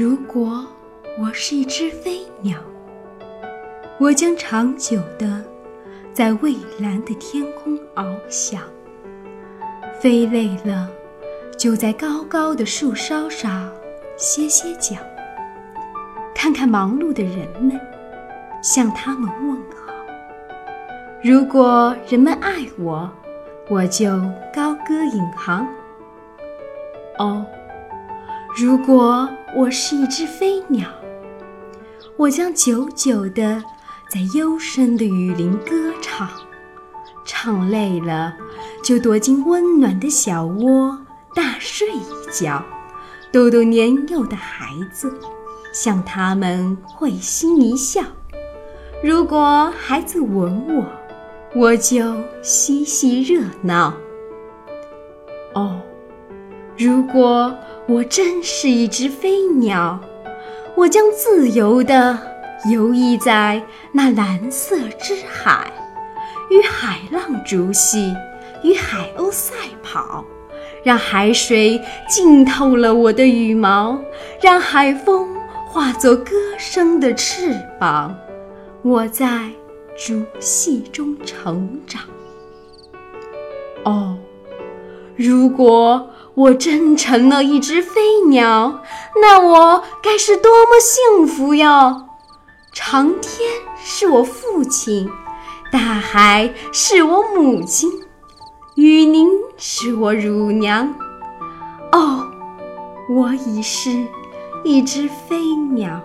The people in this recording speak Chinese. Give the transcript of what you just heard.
如果我是一只飞鸟，我将长久的在蔚蓝的天空翱翔。飞累了，就在高高的树梢上歇歇脚，看看忙碌的人们，向他们问好。如果人们爱我，我就高歌引航。哦。如果我是一只飞鸟，我将久久地在幽深的雨林歌唱，唱累了就躲进温暖的小窝大睡一觉，逗逗年幼的孩子，向他们会心一笑。如果孩子吻我，我就嬉戏热闹。哦，如果。我真是一只飞鸟，我将自由地游弋在那蓝色之海，与海浪逐戏，与海鸥赛跑，让海水浸透了我的羽毛，让海风化作歌声的翅膀。我在逐戏中成长。哦，如果。我真成了一只飞鸟，那我该是多么幸福哟！长天是我父亲，大海是我母亲，雨林是我乳娘。哦，我已是一只飞鸟。